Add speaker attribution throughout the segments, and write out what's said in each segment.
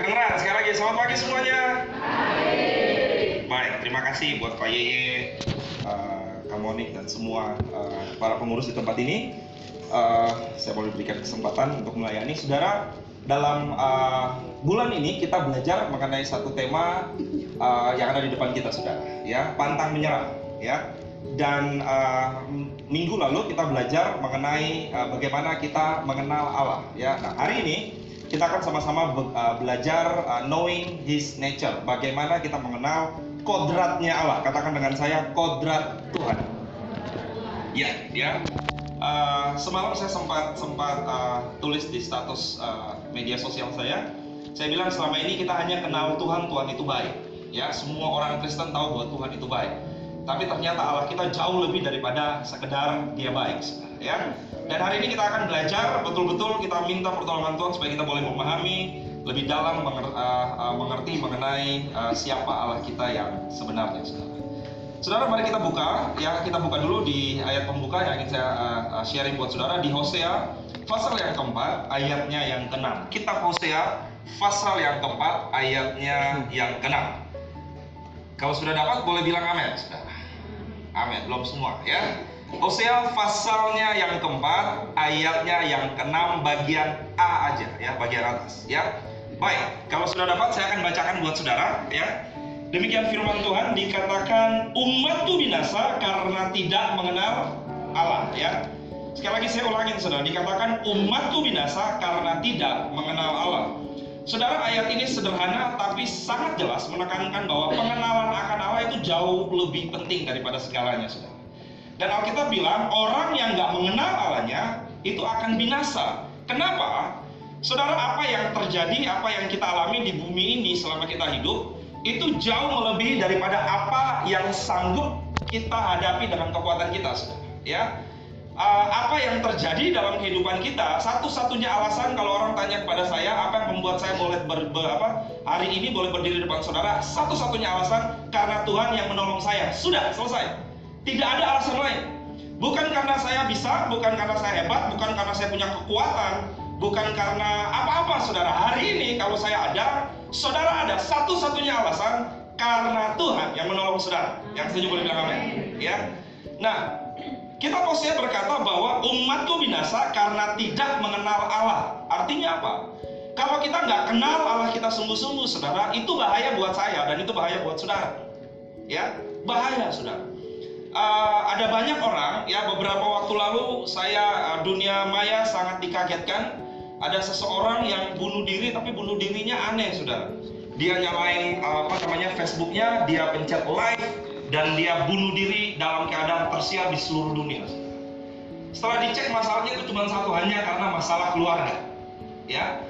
Speaker 1: kedengeran. Sekali lagi selamat pagi semuanya. Baik, terima kasih buat Pak Yeye, uh, Kak Monik dan semua uh, para pengurus di tempat ini. Uh, saya boleh berikan kesempatan untuk melayani saudara. Dalam uh, bulan ini kita belajar mengenai satu tema uh, yang ada di depan kita, saudara. Ya, pantang menyerah. Ya, dan uh, minggu lalu kita belajar mengenai uh, bagaimana kita mengenal Allah. Ya, nah hari ini kita akan sama-sama be uh, belajar uh, knowing His nature. Bagaimana kita mengenal kodratnya Allah. Katakan dengan saya kodrat Tuhan. Ya, ya. Uh, semalam saya sempat sempat uh, tulis di status uh, media sosial saya. Saya bilang selama ini kita hanya kenal Tuhan, Tuhan itu baik. Ya, semua orang Kristen tahu bahwa Tuhan itu baik. Tapi ternyata Allah kita jauh lebih daripada sekedar Dia baik, ya. Dan hari ini kita akan belajar betul-betul kita minta pertolongan Tuhan supaya kita boleh memahami lebih dalam mengerti mengenai siapa Allah kita yang sebenarnya, saudara. Saudara, mari kita buka ya, kita buka dulu di ayat pembuka yang ingin saya uh, sharing buat saudara di Hosea pasal yang keempat ayatnya yang keenam. Kitab Hosea pasal yang keempat ayatnya yang keenam. Kalau sudah dapat boleh bilang amin, saudara. Amin, belum semua ya. Hosea pasalnya yang keempat ayatnya yang keenam bagian A aja ya, bagian atas ya. Baik, kalau sudah dapat saya akan bacakan buat saudara ya. Demikian firman Tuhan dikatakan umatku binasa karena tidak mengenal Allah ya. Sekali lagi saya ulangin saudara, dikatakan umatku binasa karena tidak mengenal Allah. Saudara ayat ini sederhana tapi sangat jelas menekankan bahwa pengenalan akan Allah itu jauh lebih penting daripada segalanya saudara. Dan Alkitab bilang orang yang nggak mengenal Allahnya itu akan binasa. Kenapa? Saudara apa yang terjadi, apa yang kita alami di bumi ini selama kita hidup itu jauh melebihi daripada apa yang sanggup kita hadapi dengan kekuatan kita, saudara. Ya, uh, apa yang terjadi dalam kehidupan kita? Satu-satunya alasan kalau orang tanya kepada saya apa yang membuat saya boleh ber, ber, apa, hari ini boleh berdiri di depan saudara, satu-satunya alasan karena Tuhan yang menolong saya. Sudah selesai. Tidak ada alasan lain. Bukan karena saya bisa, bukan karena saya hebat, bukan karena saya punya kekuatan, bukan karena apa-apa saudara. Hari ini kalau saya ada, saudara ada satu-satunya alasan karena Tuhan yang menolong saudara. Yang setuju boleh bilang amin. Ya. Nah, kita posisinya berkata bahwa umatku binasa karena tidak mengenal Allah. Artinya apa? Kalau kita nggak kenal Allah kita sungguh-sungguh, saudara, itu bahaya buat saya dan itu bahaya buat saudara. Ya, bahaya, saudara. Uh, ada banyak orang, ya beberapa waktu lalu saya uh, dunia maya sangat dikagetkan. Ada seseorang yang bunuh diri, tapi bunuh dirinya aneh, saudara. Dia nyalain uh, apa namanya Facebooknya, dia pencet live, dan dia bunuh diri dalam keadaan tersiar di seluruh dunia. Setelah dicek masalahnya itu cuma satu hanya karena masalah keluarga. Ya,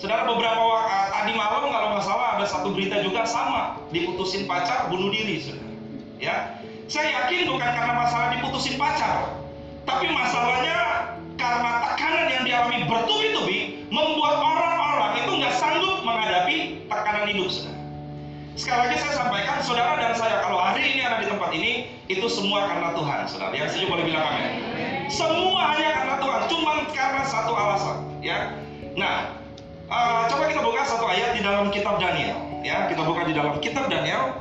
Speaker 1: saudara beberapa uh, tadi malam kalau nggak salah ada satu berita juga sama diputusin pacar bunuh diri, saudara. Ya, saya yakin bukan karena masalah diputusin pacar, tapi masalahnya karena tekanan yang dialami bertubi-tubi membuat orang-orang itu nggak sanggup menghadapi tekanan hidup, saudara. Sekali lagi saya sampaikan, saudara dan saya kalau hari ini ada di tempat ini, itu semua karena Tuhan, saudara. Yang setuju boleh bilang amin. Semua hanya karena Tuhan, cuma karena satu alasan, ya. Nah, uh, coba kita buka satu ayat di dalam kitab Daniel, ya. Kita buka di dalam kitab Daniel,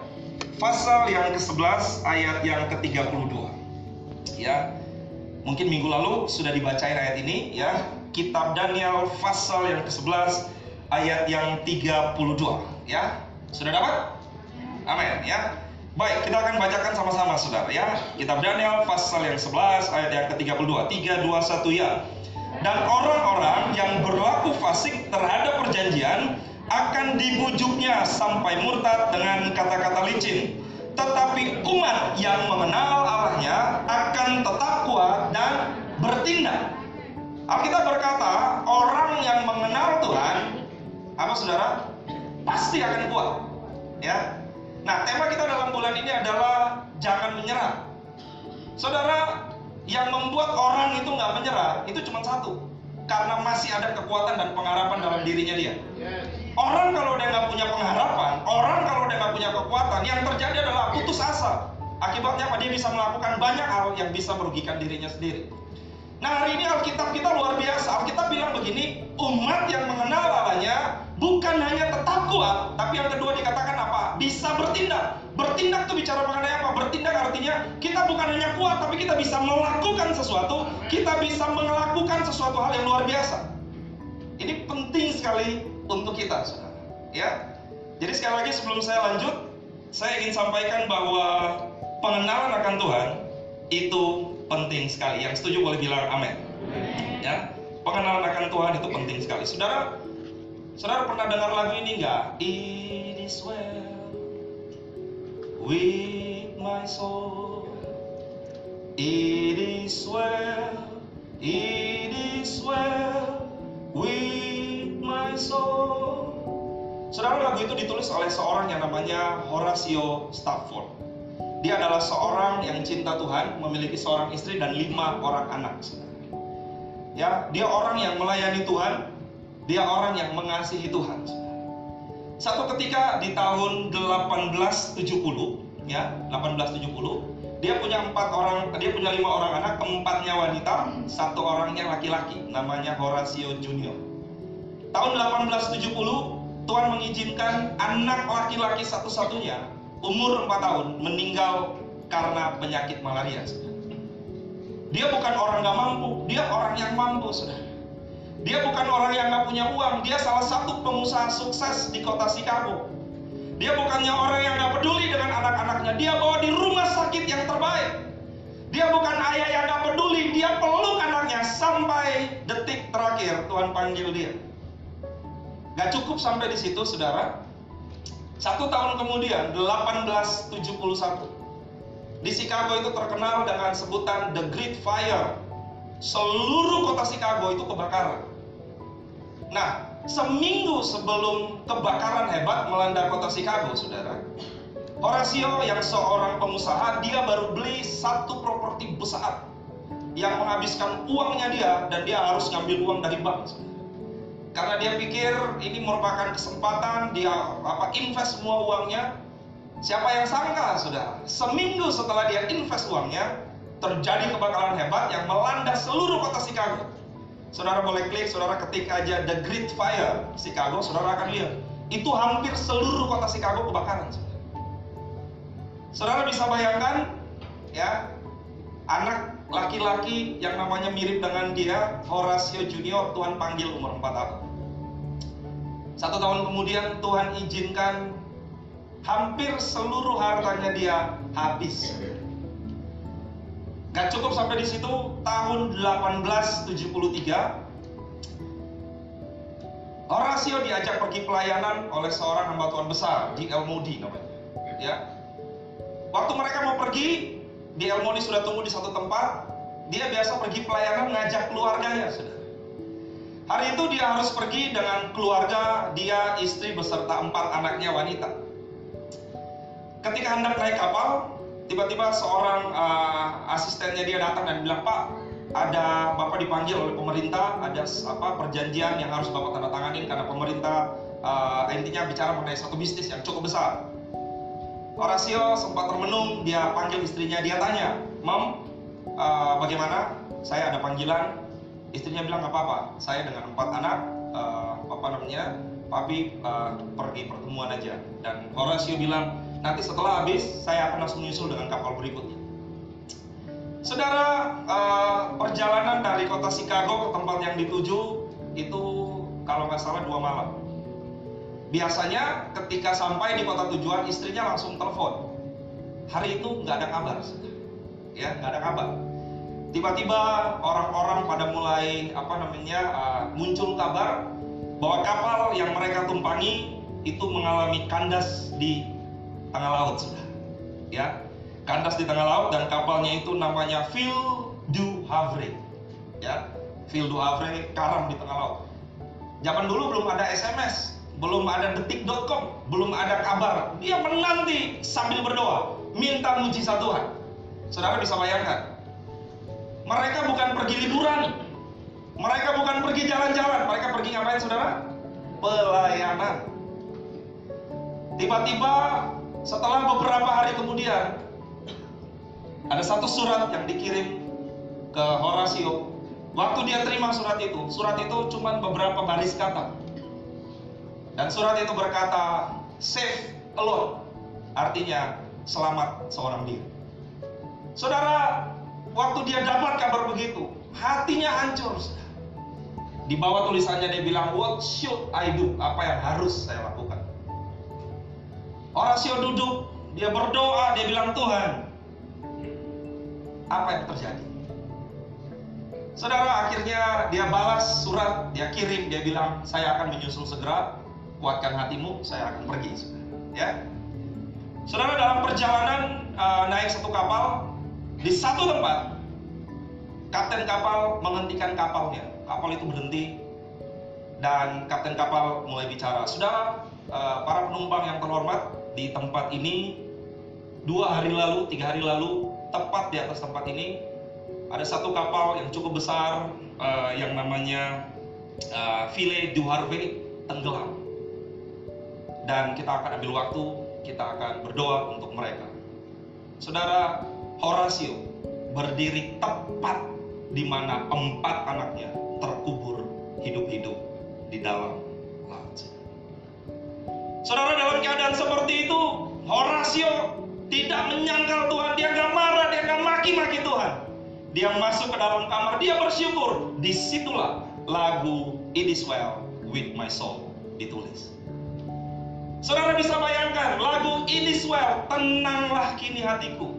Speaker 1: pasal yang ke-11 ayat yang ke-32. Ya. Mungkin minggu lalu sudah dibacain ayat ini, ya. Kitab Daniel pasal yang ke-11 ayat yang 32, ya. Sudah dapat? Amin ya. Baik, kita akan bacakan sama-sama Saudara ya. Kitab Daniel pasal yang 11 ayat yang ke-32. 3 2 1 ya. Dan orang-orang yang berlaku fasik terhadap perjanjian akan dibujuknya sampai murtad dengan kata-kata licin. Tetapi umat yang mengenal Allahnya akan tetap kuat dan bertindak. Alkitab berkata, orang yang mengenal Tuhan, apa saudara? pasti akan kuat. Ya. Nah, tema kita dalam bulan ini adalah jangan menyerah. Saudara, yang membuat orang itu nggak menyerah itu cuma satu, karena masih ada kekuatan dan pengharapan dalam dirinya dia. Orang kalau dia nggak punya pengharapan, orang kalau dia nggak punya kekuatan, yang terjadi adalah putus asa. Akibatnya apa? Dia bisa melakukan banyak hal yang bisa merugikan dirinya sendiri. Nah hari ini Alkitab kita luar biasa. Alkitab bilang begini, umat yang mengenal Allahnya bukan hanya tetap kuat, tapi yang kedua dikatakan apa? Bisa bertindak. Bertindak itu bicara mengenai apa? Bertindak artinya kita bukan hanya kuat, tapi kita bisa melakukan sesuatu, kita bisa melakukan sesuatu hal yang luar biasa. Ini penting sekali untuk kita, saudara. Ya, jadi sekali lagi sebelum saya lanjut, saya ingin sampaikan bahwa pengenalan akan Tuhan itu penting sekali. Yang setuju boleh bilang amin. Ya, pengenalan akan Tuhan itu penting sekali. Saudara, saudara pernah dengar lagu ini enggak? It is well with my soul. It is well, it is well with my soul. Saudara lagu itu ditulis oleh seorang yang namanya Horatio Stafford. Dia adalah seorang yang cinta Tuhan, memiliki seorang istri dan lima orang anak. Ya, dia orang yang melayani Tuhan, dia orang yang mengasihi Tuhan. Satu ketika di tahun 1870, ya, 1870, dia punya empat orang, dia punya lima orang anak, empatnya wanita, satu orangnya laki-laki, namanya Horatio Junior. Tahun 1870 Tuhan mengizinkan anak laki-laki satu-satunya umur 4 tahun meninggal karena penyakit malaria. Dia bukan orang gak mampu, dia orang yang mampu, saudara. Dia bukan orang yang gak punya uang, dia salah satu pengusaha sukses di kota Chicago. Dia bukannya orang yang gak peduli dengan anak-anaknya, dia bawa di rumah sakit yang terbaik. Dia bukan ayah yang gak peduli, dia peluk anaknya sampai detik terakhir Tuhan panggil dia. Gak cukup sampai di situ, saudara. Satu tahun kemudian, 1871, di Chicago itu terkenal dengan sebutan The Great Fire. Seluruh kota Chicago itu kebakaran. Nah, seminggu sebelum kebakaran hebat melanda kota Chicago, saudara, Horatio yang seorang pengusaha, dia baru beli satu properti besar yang menghabiskan uangnya dia dan dia harus ngambil uang dari bank. Saudara karena dia pikir ini merupakan kesempatan dia apa invest semua uangnya siapa yang sangka sudah seminggu setelah dia invest uangnya terjadi kebakaran hebat yang melanda seluruh kota Chicago saudara boleh klik saudara ketik aja The Great Fire Chicago saudara akan lihat itu hampir seluruh kota Chicago kebakaran saudara, bisa bayangkan ya anak laki-laki yang namanya mirip dengan dia, Horatio Junior, Tuhan panggil umur 4 tahun. Satu tahun kemudian Tuhan izinkan hampir seluruh hartanya dia habis. Gak cukup sampai di situ, tahun 1873 Horatio diajak pergi pelayanan oleh seorang hamba Tuhan besar di El Moody namanya. Ya. Waktu mereka mau pergi, di Elmoni sudah tunggu di satu tempat, dia biasa pergi pelayanan ngajak keluarganya, sudah. Hari itu dia harus pergi dengan keluarga, dia, istri beserta empat anaknya wanita. Ketika hendak naik kapal, tiba-tiba seorang uh, asistennya dia datang dan bilang, Pak, ada bapak dipanggil oleh pemerintah, ada apa perjanjian yang harus bapak tanda tanganin karena pemerintah uh, intinya bicara mengenai satu bisnis yang cukup besar. Horatio sempat termenung, dia panggil istrinya, dia tanya, Mom, uh, bagaimana? Saya ada panggilan. Istrinya bilang nggak apa-apa, saya dengan empat anak, uh, apa namanya, papi uh, pergi pertemuan aja. Dan Horatio bilang, nanti setelah habis, saya akan langsung nyusul dengan kapal berikutnya. Saudara, uh, perjalanan dari kota Chicago ke tempat yang dituju itu kalau nggak salah dua malam Biasanya ketika sampai di kota tujuan istrinya langsung telepon. Hari itu nggak ada kabar, ya nggak ada kabar. Tiba-tiba orang-orang pada mulai apa namanya uh, muncul kabar bahwa kapal yang mereka tumpangi itu mengalami kandas di tengah laut, sudah. Ya, kandas di tengah laut dan kapalnya itu namanya Phil du Havre. Ya, Phil du Havre karam di tengah laut. Zaman dulu belum ada SMS, belum ada detik.com, belum ada kabar. Dia menanti sambil berdoa, minta mujizat Tuhan. Saudara bisa bayangkan, mereka bukan pergi liburan, mereka bukan pergi jalan-jalan, mereka pergi ngapain saudara? Pelayanan. Tiba-tiba setelah beberapa hari kemudian, ada satu surat yang dikirim ke Horatio Waktu dia terima surat itu, surat itu cuma beberapa baris kata. Dan surat itu berkata, save alone. Artinya, selamat seorang diri. Saudara, waktu dia dapat kabar begitu, hatinya hancur. Di bawah tulisannya dia bilang, what should I do? Apa yang harus saya lakukan? Orasio duduk, dia berdoa, dia bilang, Tuhan, apa yang terjadi? Saudara akhirnya dia balas surat, dia kirim, dia bilang saya akan menyusul segera, kuatkan hatimu, saya akan pergi. Ya, saudara dalam perjalanan uh, naik satu kapal di satu tempat, kapten kapal menghentikan kapalnya, kapal itu berhenti dan kapten kapal mulai bicara, saudara uh, para penumpang yang terhormat di tempat ini dua hari lalu, tiga hari lalu, tepat di atas tempat ini ada satu kapal yang cukup besar uh, yang namanya uh, Ville du Harvey tenggelam. Dan kita akan ambil waktu, kita akan berdoa untuk mereka. Saudara Horatio berdiri tepat di mana empat anaknya terkubur hidup-hidup di dalam. Saudara dalam keadaan seperti itu, Horatio tidak menyangkal Tuhan, dia gak marah, dia gak maki-maki Tuhan. Dia masuk ke dalam kamar, dia bersyukur. Di situlah lagu It Is Well With My Soul ditulis. Saudara bisa bayangkan lagu It Is Well, tenanglah kini hatiku.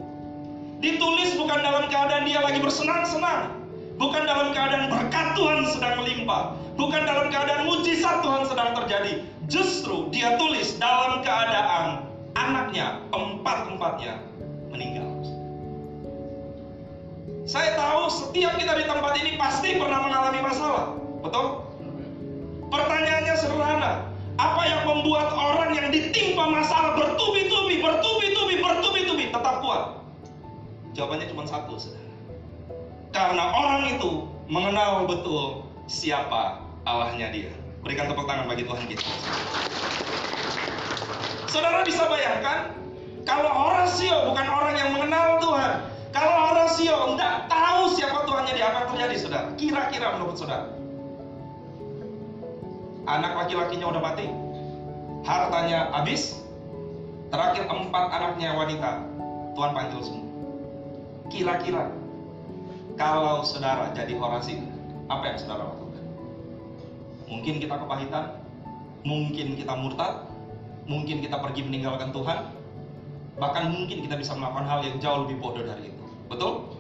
Speaker 1: Ditulis bukan dalam keadaan dia lagi bersenang-senang. Bukan dalam keadaan berkat Tuhan sedang melimpah. Bukan dalam keadaan mujizat Tuhan sedang terjadi. Justru dia tulis dalam keadaan anaknya, empat-empatnya meninggal. Saya tahu setiap kita di tempat ini pasti pernah mengalami masalah. Betul? Pertanyaannya sederhana. Apa yang membuat orang yang ditimpa masalah bertubi-tubi, bertubi-tubi, bertubi-tubi tetap kuat? Jawabannya cuma satu, saudara. Karena orang itu mengenal betul siapa Allahnya dia. Berikan tepuk tangan bagi Tuhan kita. Saudara bisa bayangkan, kalau Horatio bukan orang yang mengenal Tuhan, kalau Horatio enggak tahu siapa Tuhannya dia, apa terjadi, saudara? Kira-kira menurut saudara? Anak laki-lakinya udah mati, hartanya habis, terakhir empat anaknya wanita, Tuhan panggil semua. Kira-kira, kalau saudara jadi Horatio, apa yang saudara lakukan? Mungkin kita kepahitan, mungkin kita murtad, mungkin kita pergi meninggalkan Tuhan, bahkan mungkin kita bisa melakukan hal yang jauh lebih bodoh dari itu. Betul?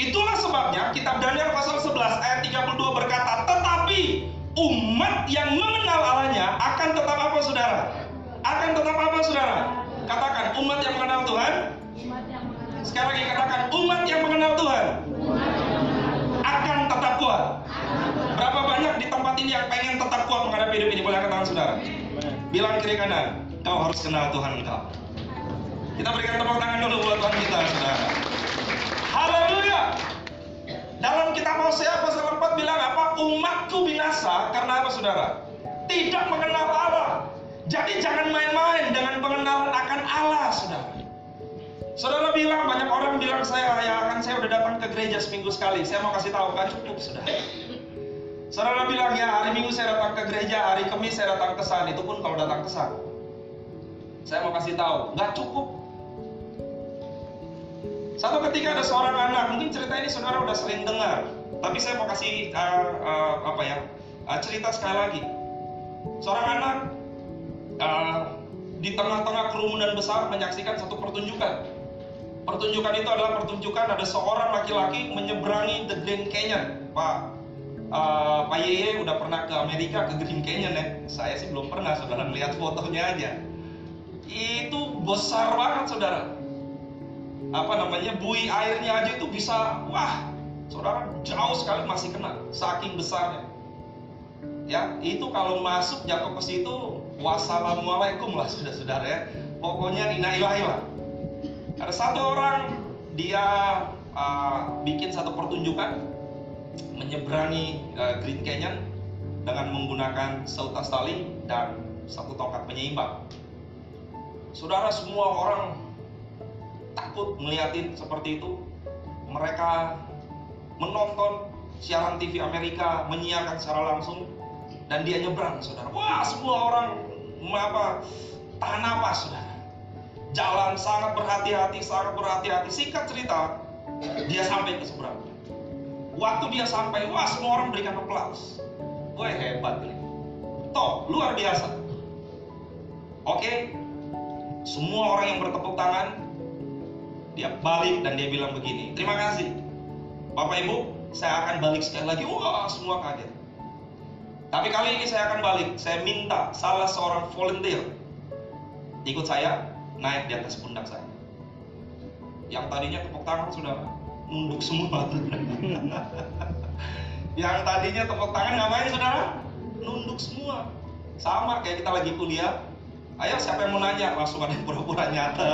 Speaker 1: Itulah sebabnya kitab Daniel pasal 11 ayat 32 berkata, "Tetapi umat yang mengenal Allahnya akan tetap apa Saudara? Akan tetap apa Saudara? Katakan umat yang mengenal Tuhan. Sekali lagi katakan umat yang mengenal Tuhan akan tetap kuat. Berapa banyak di tempat ini yang pengen tetap kuat menghadapi hidup ini? Boleh angkat tangan saudara. Bilang kiri kanan, kau harus kenal Tuhan engkau. Kita berikan tepuk tangan dulu buat Tuhan kita, saudara. Haleluya. Dalam kitab Hosea pasal 4 bilang apa? Umatku binasa karena apa saudara? Tidak mengenal Allah. Jadi jangan main-main dengan pengenalan akan Allah saudara. Saudara bilang banyak orang bilang saya ya kan saya udah datang ke gereja seminggu sekali. Saya mau kasih tahu kan cukup saudara. Saudara bilang ya hari Minggu saya datang ke gereja, hari Kamis saya datang ke san. Itu pun kalau datang ke san. Saya mau kasih tahu, nggak cukup satu ketika ada seorang anak, mungkin cerita ini saudara udah sering dengar, tapi saya mau kasih uh, uh, apa ya uh, cerita sekali lagi. Seorang anak uh, di tengah-tengah kerumunan besar menyaksikan satu pertunjukan. Pertunjukan itu adalah pertunjukan ada seorang laki-laki menyeberangi the Grand Canyon. Pak uh, Pak Yeye udah pernah ke Amerika ke Green Canyon ya? Saya sih belum pernah, saudara melihat fotonya aja. Itu besar banget saudara. Apa namanya bui airnya aja itu bisa wah saudara jauh sekali masih kena saking besarnya. Ya itu kalau masuk jatuh ke situ wassalamualaikum lah sudah saudara ya. Pokoknya inailahi lah ada satu orang dia uh, bikin satu pertunjukan menyeberangi uh, Green Canyon dengan menggunakan seutas tali dan satu tongkat penyeimbang saudara semua orang takut melihatin seperti itu mereka menonton siaran TV Amerika menyiarkan secara langsung dan dia nyebrang, saudara. Wah, semua orang apa tahan napas, saudara. Jalan sangat berhati-hati, sangat berhati-hati. Singkat cerita, dia sampai ke seberang. Waktu dia sampai, wah semua orang berikan aplaus. Gue hebat nih. Toh, luar biasa. Oke, semua orang yang bertepuk tangan, dia balik dan dia bilang begini, terima kasih. Bapak Ibu, saya akan balik sekali lagi. Wah, semua kaget. Tapi kali ini saya akan balik. Saya minta salah seorang volunteer ikut saya naik di atas pundak saya. Yang tadinya tepuk tangan sudah nunduk semua. Yang tadinya tepuk tangan ngapain saudara? Nunduk semua. Sama kayak kita lagi kuliah. Ayo siapa yang mau nanya? Langsung ada yang pura-pura nyata,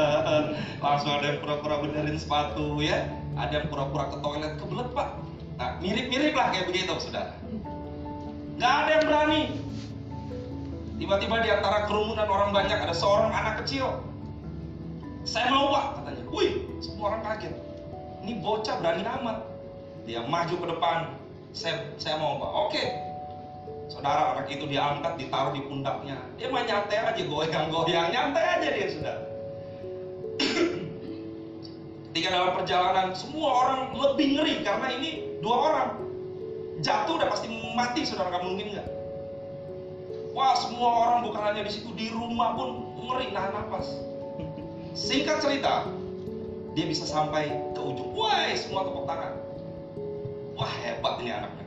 Speaker 1: langsung ada yang pura-pura benerin sepatu ya, ada yang pura-pura ke toilet kebelet pak. Nah mirip-mirip lah kayak begitu saudara. Gak ada yang berani. Tiba-tiba di antara kerumunan orang banyak ada seorang anak kecil. Saya mau pak katanya. Wih, semua orang kaget. Ini bocah berani amat. Dia maju ke depan. Saya, saya mau pak. Oke. Saudara anak itu diangkat, ditaruh di pundaknya. Dia mah nyantai aja, goyang-goyang, nyantai aja dia sudah. Ketika dalam perjalanan, semua orang lebih ngeri karena ini dua orang jatuh udah pasti mati saudara nggak mungkin nggak wah semua orang bukan hanya di situ di rumah pun ngeri nahan nafas singkat cerita dia bisa sampai ke ujung. Wah semua tepuk tangan. Wah hebat ini anaknya.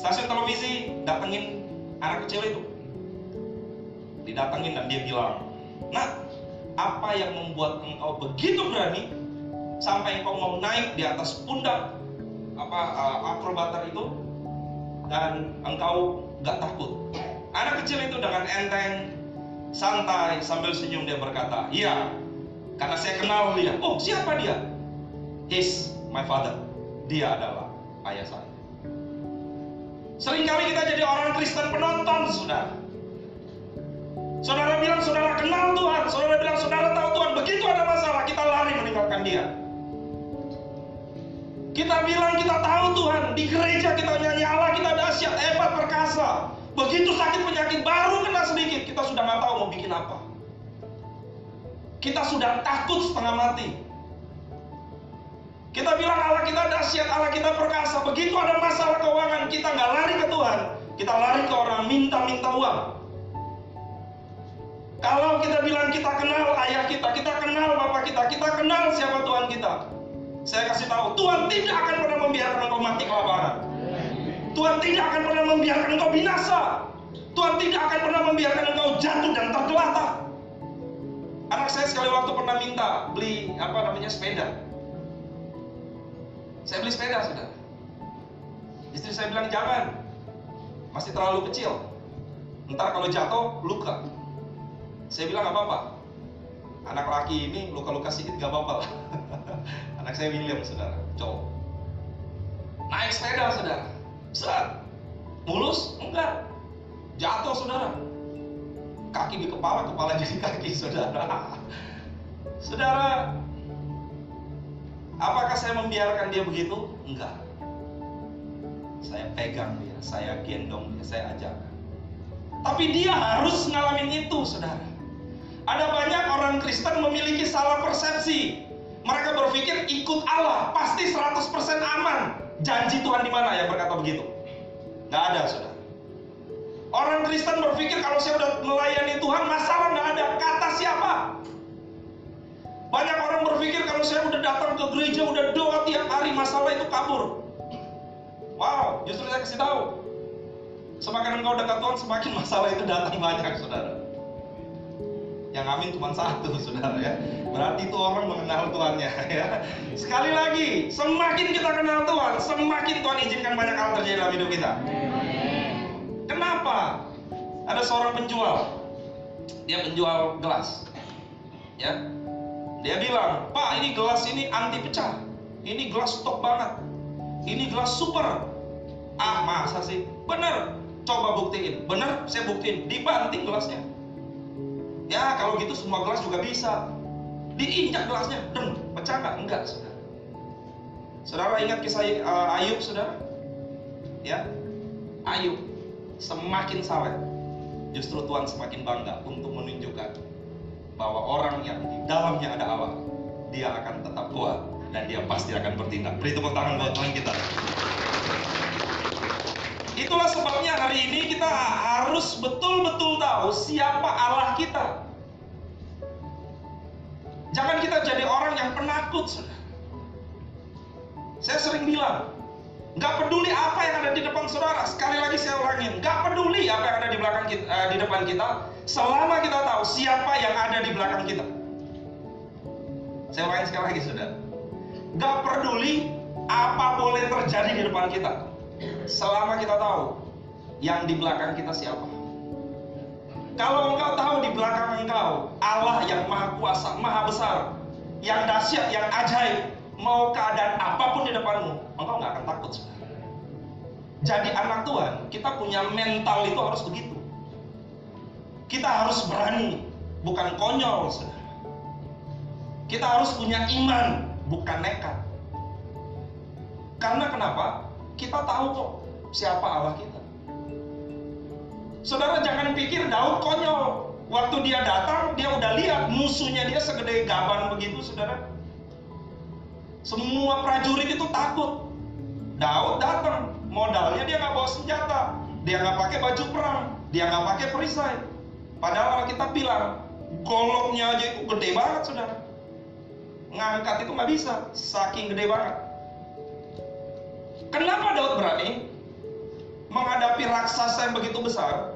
Speaker 1: Stasiun televisi datengin anak kecil itu. Didatengin dan dia bilang nah apa yang membuat engkau begitu berani sampai engkau mau naik di atas pundak apa uh, akrobater itu? Dan engkau gak takut. Anak kecil itu dengan enteng, santai sambil senyum dia berkata, iya, karena saya kenal dia. Oh siapa dia? He's my father. Dia adalah ayah saya. Seringkali kita jadi orang Kristen penonton, saudara. Saudara bilang saudara kenal Tuhan, saudara bilang saudara tahu Tuhan. Begitu ada masalah, kita lari meninggalkan dia. Kita bilang kita tahu Tuhan, di gereja kita nyanyi Allah, kita dahsyat, hebat, perkasa. Begitu sakit penyakit baru kena sedikit, kita sudah nggak tahu mau bikin apa. Kita sudah takut setengah mati. Kita bilang Allah kita dahsyat, Allah kita perkasa. Begitu ada masalah keuangan, kita nggak lari ke Tuhan, kita lari ke orang minta-minta uang. Kalau kita bilang kita kenal ayah kita, kita kenal bapak kita, kita kenal siapa Tuhan kita. Saya kasih tahu, Tuhan tidak akan pernah membiarkan engkau mati kelaparan. Tuhan tidak akan pernah membiarkan engkau binasa. Tuhan tidak akan pernah membiarkan engkau jatuh dan tergeletak. Anak saya sekali waktu pernah minta beli apa namanya sepeda. Saya beli sepeda sudah. Istri saya bilang jangan, masih terlalu kecil. Ntar kalau jatuh luka. Saya bilang apa-apa. Anak laki ini luka-luka sedikit gak apa-apa lah. Anak saya William, saudara, cowok. Naik sepeda, saudara. Set. Mulus? Enggak. Jatuh, saudara. Kaki di kepala, kepala jadi kaki, saudara. Saudara, apakah saya membiarkan dia begitu? Enggak. Saya pegang dia, saya gendong dia, saya ajarkan. Tapi dia harus ngalamin itu, saudara. Ada banyak orang Kristen memiliki salah persepsi. Mereka berpikir ikut Allah pasti 100% aman. Janji Tuhan di mana ya berkata begitu? Gak ada, saudara. Orang Kristen berpikir kalau saya udah melayani Tuhan masalah gak ada. Kata siapa? Banyak orang berpikir kalau saya udah datang ke gereja udah doa tiap hari masalah itu kabur. Wow, justru saya kasih tahu. Semakin engkau dekat Tuhan, semakin masalah itu datang banyak, saudara. Yang amin cuma satu, saudara ya. Berarti itu orang mengenal Tuhannya ya. Sekali lagi, semakin kita kenal Tuhan, semakin Tuhan izinkan banyak hal terjadi dalam hidup kita. Kenapa? Ada seorang penjual, dia penjual gelas, ya. Dia bilang, Pak ini gelas ini anti pecah, ini gelas top banget, ini gelas super. Ah masa sih? Bener, coba buktiin. Bener, saya buktiin. Dibanting gelasnya. Ya kalau gitu semua gelas juga bisa. Diinjak gelasnya, deng, pecah nggak? Enggak, saudara. Saudara ingat kisah uh, Ayub, saudara? ya. Ayub semakin saleh, justru Tuhan semakin bangga untuk menunjukkan bahwa orang yang di dalamnya ada Allah, dia akan tetap kuat dan dia pasti akan bertindak. Beri tepuk tangan buat Tuhan kita. Itulah sebabnya hari ini kita harus betul-betul tahu siapa Allah kita. Jangan kita jadi orang yang penakut. Saya sering bilang, nggak peduli apa yang ada di depan saudara. Sekali lagi saya ulangin, nggak peduli apa yang ada di belakang kita, uh, di depan kita, selama kita tahu siapa yang ada di belakang kita. Saya ulangin sekali lagi, saudara. Nggak peduli apa boleh terjadi di depan kita, selama kita tahu yang di belakang kita siapa. Kalau engkau tahu di belakang engkau Allah yang maha kuasa, maha besar, yang dahsyat, yang ajaib, mau keadaan apa pun di depanmu, engkau nggak akan takut. Jadi anak Tuhan, kita punya mental itu harus begitu. Kita harus berani, bukan konyol, saudara. Kita harus punya iman, bukan nekat. Karena kenapa? Kita tahu kok siapa Allah kita. Saudara jangan pikir Daud konyol. Waktu dia datang, dia udah lihat musuhnya dia segede gaban begitu, saudara. Semua prajurit itu takut. Daud datang, modalnya dia nggak bawa senjata, dia nggak pakai baju perang, dia nggak pakai perisai. Padahal kita bilang, goloknya aja itu gede banget, saudara. Ngangkat itu nggak bisa, saking gede banget. Kenapa Daud berani? menghadapi raksasa yang begitu besar?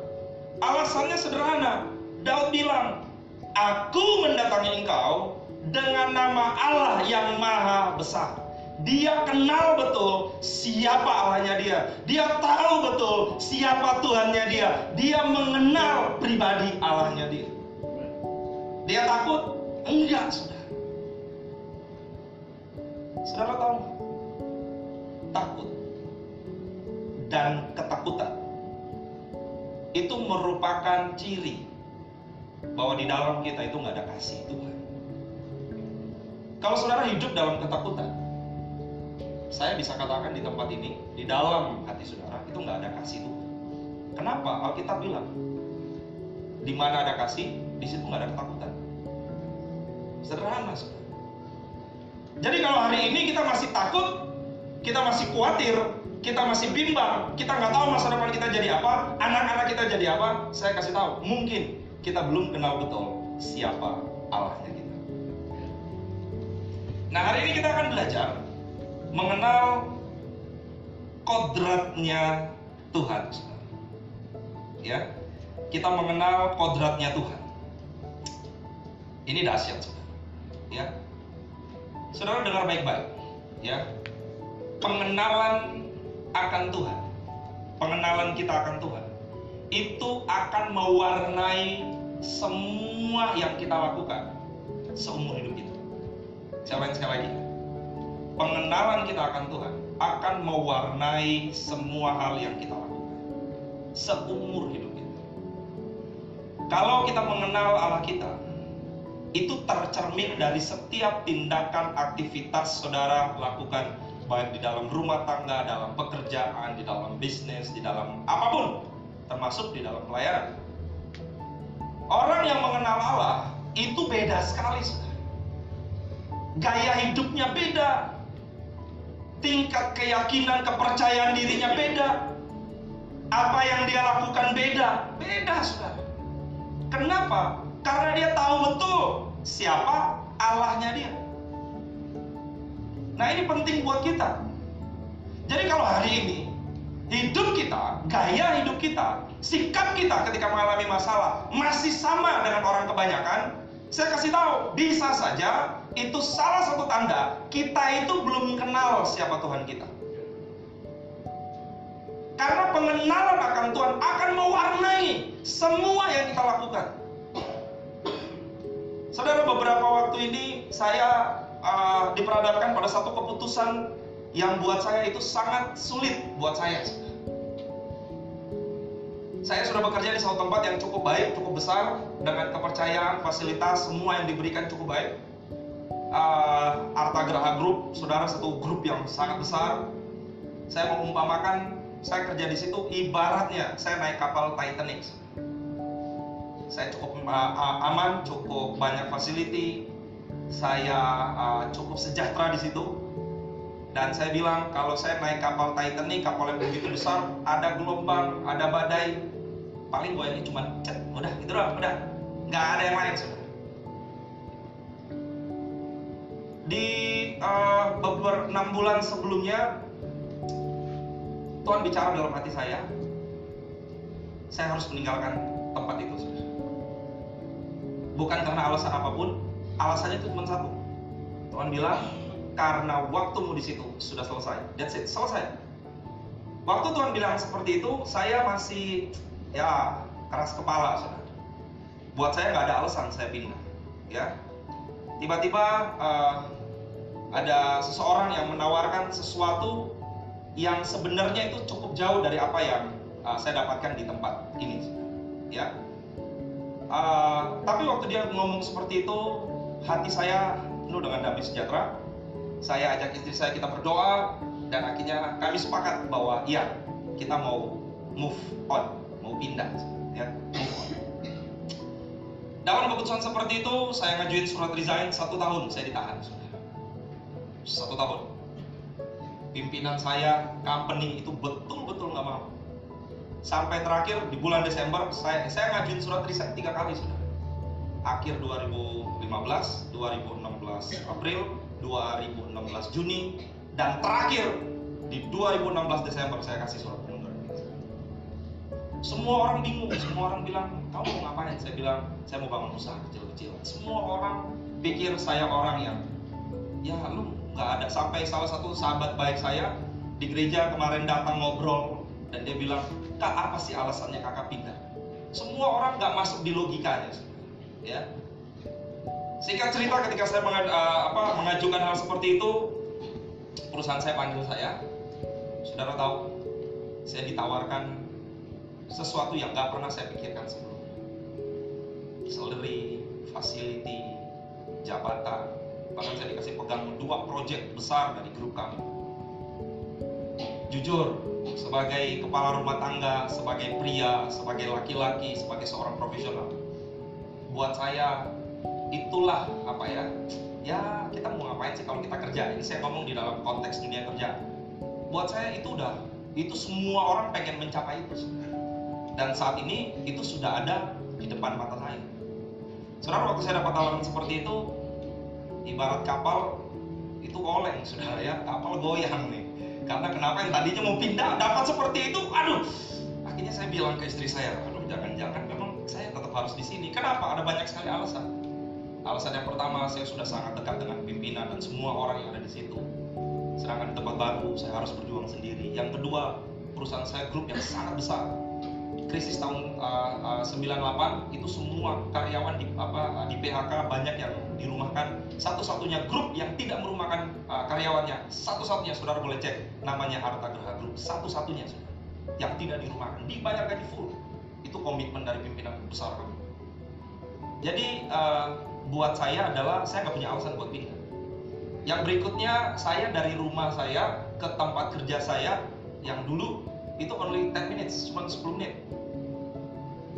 Speaker 1: Alasannya sederhana. Daud bilang, "Aku mendatangi engkau dengan nama Allah yang maha besar." Dia kenal betul siapa Allahnya dia. Dia tahu betul siapa Tuhannya dia. Dia mengenal pribadi Allahnya dia. Dia takut? Enggak, saudara. Saudara tahu? Takut dan ketakutan itu merupakan ciri bahwa di dalam kita itu nggak ada kasih Tuhan. Kalau saudara hidup dalam ketakutan, saya bisa katakan di tempat ini, di dalam hati saudara itu nggak ada kasih Tuhan. Kenapa? Alkitab bilang, di mana ada kasih, di situ nggak ada ketakutan. Sederhana, saudara. Jadi kalau hari ini kita masih takut, kita masih khawatir, kita masih bimbang, kita nggak tahu masa depan kita jadi apa, anak-anak kita jadi apa, saya kasih tahu, mungkin kita belum kenal betul siapa Allahnya kita. Nah hari ini kita akan belajar mengenal kodratnya Tuhan. Ya, kita mengenal kodratnya Tuhan. Ini dahsyat, saudara. Ya, saudara dengar baik-baik. Ya, pengenalan akan Tuhan, pengenalan kita akan Tuhan, itu akan mewarnai semua yang kita lakukan seumur hidup kita. Saya sekali lagi. Pengenalan kita akan Tuhan akan mewarnai semua hal yang kita lakukan seumur hidup kita. Kalau kita mengenal Allah kita, itu tercermin dari setiap tindakan aktivitas saudara lakukan baik di dalam rumah tangga, dalam pekerjaan, di dalam bisnis, di dalam apa pun, termasuk di dalam pelayanan. Orang yang mengenal Allah itu beda sekali. Gaya hidupnya beda, tingkat keyakinan, kepercayaan dirinya beda, apa yang dia lakukan beda, beda, saudara. Kenapa? Karena dia tahu betul siapa Allahnya dia. Nah ini penting buat kita. Jadi kalau hari ini hidup kita, gaya hidup kita, sikap kita ketika mengalami masalah masih sama dengan orang kebanyakan, saya kasih tahu, bisa saja itu salah satu tanda kita itu belum kenal siapa Tuhan kita. Karena pengenalan akan Tuhan akan mewarnai semua yang kita lakukan. Saudara, beberapa waktu ini saya uh, diperhadapkan pada satu keputusan yang buat saya itu sangat sulit buat saya. Saya sudah bekerja di satu tempat yang cukup baik, cukup besar, dengan kepercayaan, fasilitas, semua yang diberikan cukup baik. Uh, Arta Graha Group, saudara satu grup yang sangat besar. Saya mengumpamakan saya kerja di situ ibaratnya saya naik kapal Titanic. Saya cukup uh, aman, cukup banyak facility, saya uh, cukup sejahtera di situ. Dan saya bilang kalau saya naik kapal Titanic, kapal yang begitu besar, ada gelombang, ada badai, paling ini cuma cet, udah gitu doang, udah, nggak ada yang lain Di uh, beberapa enam bulan sebelumnya, Tuhan bicara dalam hati saya, saya harus meninggalkan tempat itu sudah. Bukan karena alasan apa pun, alasannya itu cuma satu. Tuhan bilang, karena waktumu di situ sudah selesai. That's it, selesai. Waktu Tuhan bilang seperti itu, saya masih ya keras kepala, saudara. Buat saya nggak ada alasan saya pindah, ya. Tiba-tiba uh, ada seseorang yang menawarkan sesuatu yang sebenarnya itu cukup jauh dari apa yang uh, saya dapatkan di tempat ini, ya. Uh, tapi waktu dia ngomong seperti itu, hati saya penuh dengan damai sejahtera. Saya ajak istri saya kita berdoa dan akhirnya kami sepakat bahwa iya kita mau move on, mau pindah, ya. Dalam keputusan seperti itu, saya ngajuin surat resign satu tahun saya ditahan, satu tahun. Pimpinan saya, company itu betul-betul nggak mau. Sampai terakhir di bulan Desember, saya saya ngajuin surat resign tiga kali sudah akhir 2015, 2016 April, 2016 Juni, dan terakhir di 2016 Desember saya kasih surat. Semua orang bingung, semua orang bilang, kamu mau ngapain? Saya bilang, saya mau bangun usaha kecil-kecil. Semua orang pikir saya orang yang, ya lu nggak ada. Sampai salah satu sahabat baik saya di gereja kemarin datang ngobrol dan dia bilang, kak apa sih alasannya kakak pindah? Semua orang nggak masuk di logikanya ya. Singkat cerita ketika saya mengad, uh, apa, mengajukan hal seperti itu, perusahaan saya panggil saya, saudara tahu, saya ditawarkan sesuatu yang gak pernah saya pikirkan sebelumnya. Salary, facility, jabatan, bahkan saya dikasih pegang dua proyek besar dari grup kami. Jujur, sebagai kepala rumah tangga, sebagai pria, sebagai laki-laki, sebagai seorang profesional, buat saya itulah apa ya? Ya kita mau ngapain sih kalau kita kerja? Ini saya ngomong di dalam konteks dunia kerja. Buat saya itu udah itu semua orang pengen mencapai itu dan saat ini itu sudah ada di depan mata saya saudara waktu saya dapat tawaran seperti itu ibarat kapal itu oleng sudah ya kapal goyang nih karena kenapa yang tadinya mau pindah dapat seperti itu aduh akhirnya saya bilang ke istri saya aduh jangan-jangan memang saya tetap harus di sini. Kenapa? Ada banyak sekali alasan. Alasan yang pertama, saya sudah sangat dekat dengan pimpinan dan semua orang yang ada di situ. Sedangkan di tempat baru, saya harus berjuang sendiri. Yang kedua, perusahaan saya grup yang sangat besar. Krisis tahun uh, uh, 98 itu semua karyawan di apa di PHK banyak yang dirumahkan. Satu-satunya grup yang tidak merumahkan uh, karyawannya, satu-satunya saudara boleh cek namanya Harta Gerha Group. Satu-satunya saudara yang tidak dirumahkan, dibayar gaji full itu komitmen dari pimpinan besar kami. Jadi uh, buat saya adalah saya nggak punya alasan buat pindah. Yang berikutnya saya dari rumah saya ke tempat kerja saya yang dulu itu only 10 minutes, cuma 10 menit.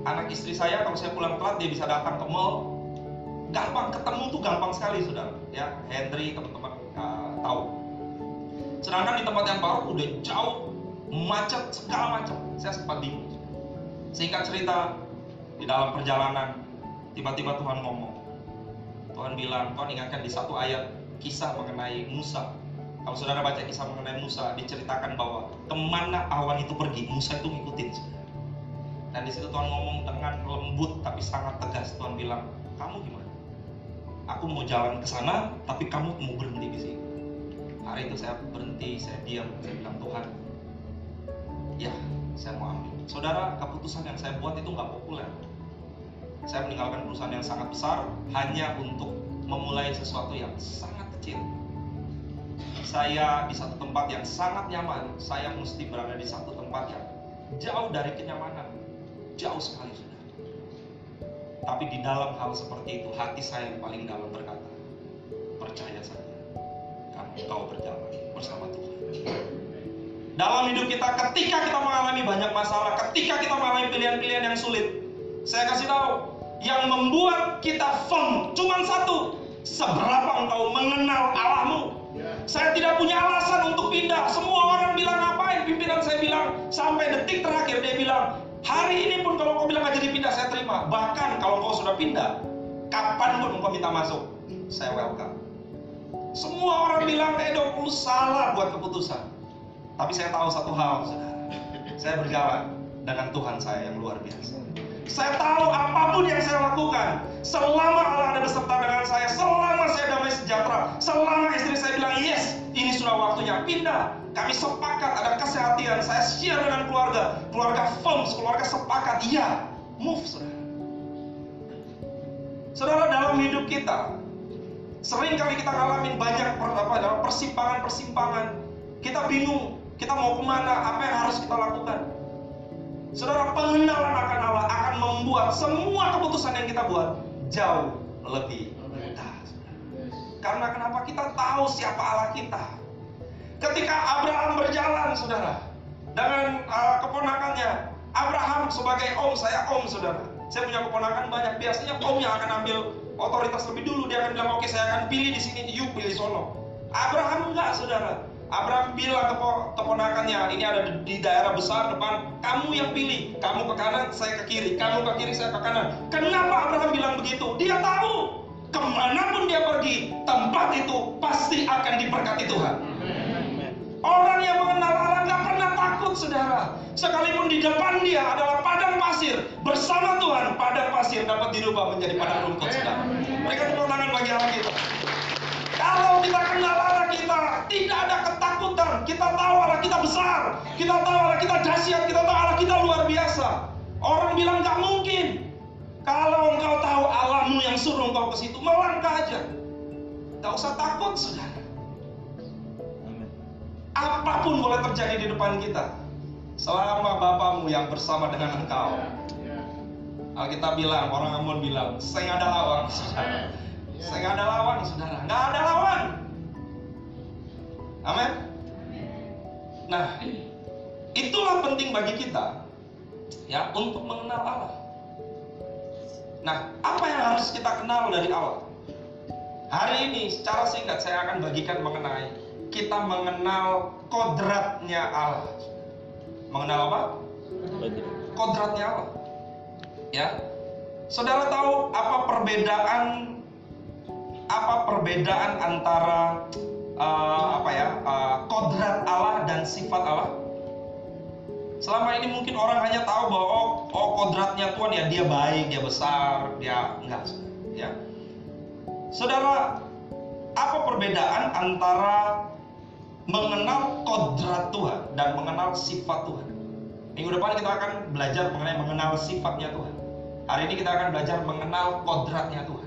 Speaker 1: Anak istri saya kalau saya pulang telat dia bisa datang ke mall. Gampang ketemu tuh gampang sekali saudara. Ya Henry teman-teman uh, tahu. Sedangkan di tempat yang baru udah jauh macet segala macam. Saya sempat bingung Singkat cerita, di dalam perjalanan, tiba-tiba Tuhan ngomong. Tuhan bilang, Tuhan ingatkan di satu ayat kisah mengenai Musa. Kalau saudara baca kisah mengenai Musa, diceritakan bahwa ke mana awan itu pergi, Musa itu ngikutin. Dan di situ Tuhan ngomong dengan lembut tapi sangat tegas. Tuhan bilang, kamu gimana? Aku mau jalan ke sana, tapi kamu mau berhenti di sini. Hari itu saya berhenti, saya diam, saya bilang Tuhan, ya saya mau ambil. Saudara, keputusan yang saya buat itu nggak populer. Saya meninggalkan perusahaan yang sangat besar hanya untuk memulai sesuatu yang sangat kecil. Saya di satu tempat yang sangat nyaman, saya mesti berada di satu tempat yang jauh dari kenyamanan, jauh sekali sudah. Tapi di dalam hal seperti itu, hati saya yang paling dalam berkata, percaya saja, karena engkau berjalan bersama Tuhan. dalam hidup kita ketika kita mengalami banyak masalah, ketika kita mengalami pilihan-pilihan yang sulit. Saya kasih tahu, yang membuat kita firm cuma satu, seberapa engkau mengenal Allahmu. Saya tidak punya alasan untuk pindah. Semua orang bilang ngapain? Pimpinan saya bilang sampai detik terakhir dia bilang hari ini pun kalau kau bilang gak jadi pindah saya terima. Bahkan kalau kau sudah pindah, kapan pun engkau minta masuk, saya welcome. Semua orang bilang Edo lu salah buat keputusan. Tapi saya tahu satu hal, saudara. Saya berjalan dengan Tuhan saya yang luar biasa. Saya tahu apa pun yang saya lakukan, selama Allah ada beserta dengan saya, selama saya damai sejahtera, selama istri saya bilang yes, ini sudah waktunya pindah. Kami sepakat ada kesehatan, saya share dengan keluarga, keluarga firm, keluarga sepakat, iya, move saudara. Saudara dalam hidup kita, sering kali kita ngalamin banyak per, apa, dalam persimpangan-persimpangan. Kita bingung, kita mau ke mana, apa yang harus kita lakukan. Saudara, pengenalan akan Allah akan membuat semua keputusan yang kita buat jauh lebih mudah. Karena kenapa kita tahu siapa Allah kita. Ketika Abraham berjalan, saudara, dengan uh, keponakannya, Abraham sebagai om, saya om, saudara. Saya punya keponakan banyak. Biasanya om yang akan ambil otoritas lebih dulu. Dia akan bilang, oke saya akan pilih di sini, yuk pilih sono. Abraham enggak, saudara. Abraham bilang ke keponakannya, ini ada di daerah besar depan, kamu yang pilih, kamu ke kanan, saya ke kiri, kamu ke kiri, saya ke kanan. Kenapa Abraham bilang begitu? Dia tahu, ke mana pun dia pergi, tempat itu pasti akan diberkati Tuhan. Orang yang mengenal Allah nggak pernah takut, saudara. Sekalipun di depan dia adalah padang pasir, bersama Tuhan, padang pasir dapat dirubah menjadi padang rumput, saudara. Mereka tepuk tangan bagi Allah kita. Kalau kita kenal Allah kita, tidak ada ketakutan. Kita tahu Allah kita besar. Kita tahu Allah kita dahsyat. Kita tahu Allah kita luar biasa. Orang bilang nggak mungkin. Kalau engkau tahu Allahmu yang suruh engkau ke situ, melangkah aja. Gak usah takut, saudara. Apa pun boleh terjadi di depan kita. Selama Bapamu yang bersama dengan engkau. Alkitab bilang, orang Ambon bilang, saya ada lawan, saudara. Saya nggak ada lawan, saudara. Nggak ada lawan. Amin. Nah, itulah penting bagi kita ya untuk mengenal Allah. Nah, apa yang harus kita kenal dari Allah? Hari ini secara singkat saya akan bagikan mengenai kita mengenal kodratnya Allah. Mengenal apa? Kodratnya Allah. Ya. Saudara tahu apa perbedaan apa perbedaan antara uh, apa ya uh, kodrat Allah dan sifat Allah? Selama ini mungkin orang hanya tahu bahwa oh, oh kodratnya Tuhan ya dia baik, dia besar, dia enggak, ya. Saudara, apa perbedaan antara mengenal kodrat Tuhan dan mengenal sifat Tuhan? Minggu depan kita akan belajar mengenai mengenal sifatnya Tuhan. Hari ini kita akan belajar mengenal kodratnya Tuhan.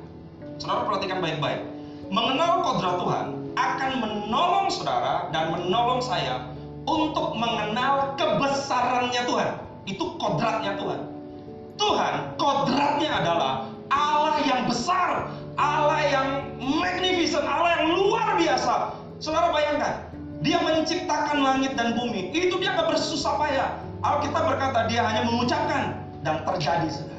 Speaker 1: Saudara perhatikan baik-baik. Mengenal kodrat Tuhan akan menolong saudara dan menolong saya untuk mengenal kebesarannya Tuhan. Itu kodratnya Tuhan. Tuhan, kodratnya adalah Allah yang besar, Allah yang magnificent, Allah yang luar biasa. Saudara bayangkan, dia menciptakan langit dan bumi. Itu dia gak bersusah payah. Alkitab berkata dia hanya mengucapkan dan terjadi saudara.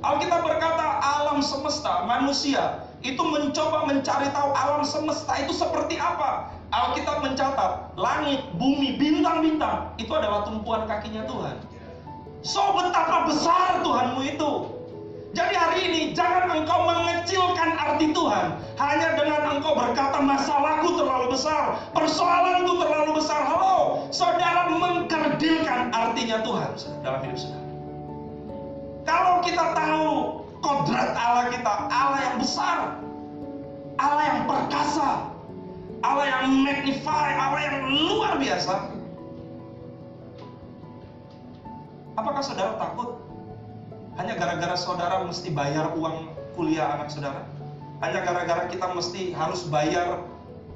Speaker 1: Alkitab berkata alam semesta, manusia itu mencoba mencari tahu alam semesta itu seperti apa. Alkitab mencatat langit, bumi, bintang-bintang itu adalah tumpuan kakinya Tuhan. So betapa besar Tuhanmu itu. Jadi hari ini jangan engkau mengecilkan arti Tuhan hanya dengan engkau berkata masalahku terlalu besar, persoalanku terlalu besar. Halo, saudara mengkerdilkan artinya Tuhan dalam hidup saudara. Kalau kita tahu kodrat Allah kita, Allah yang besar, Allah yang perkasa, Allah yang magnify, Allah yang luar biasa. Apakah saudara takut? Hanya gara-gara saudara mesti bayar uang kuliah anak saudara? Hanya gara-gara kita mesti harus bayar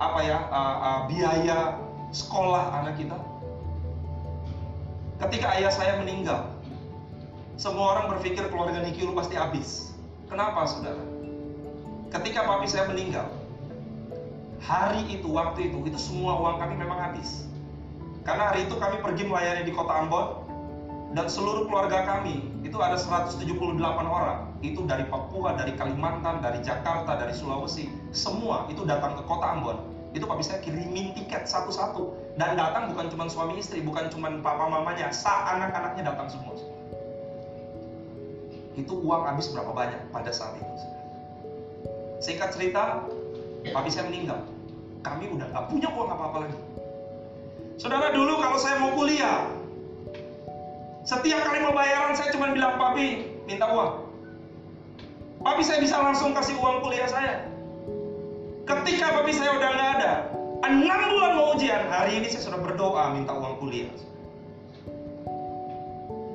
Speaker 1: apa ya uh, uh, biaya sekolah anak kita? Ketika ayah saya meninggal, semua orang berpikir keluarga Niki lu pasti habis. Kenapa saudara? Ketika papi saya meninggal, hari itu, waktu itu, itu semua uang kami memang habis. Karena hari itu kami pergi melayani di kota Ambon dan seluruh keluarga kami itu ada 178 orang. Itu dari Papua, dari Kalimantan, dari Jakarta, dari Sulawesi, semua itu datang ke kota Ambon. Itu papi saya kirimin tiket satu-satu dan datang bukan cuma suami istri, bukan cuma papa mamanya, sa anak-anaknya datang semua. Itu uang habis berapa banyak pada saat itu. Singkat cerita, papi saya meninggal. Kami udah gak punya uang apa-apa lagi. Saudara dulu kalau saya mau kuliah, setiap kali mau bayaran saya cuma bilang, papi minta uang. Papi saya bisa langsung kasih uang kuliah saya. Ketika papi saya udah nggak ada, enam bulan mau ujian, hari ini saya sudah berdoa minta uang kuliah.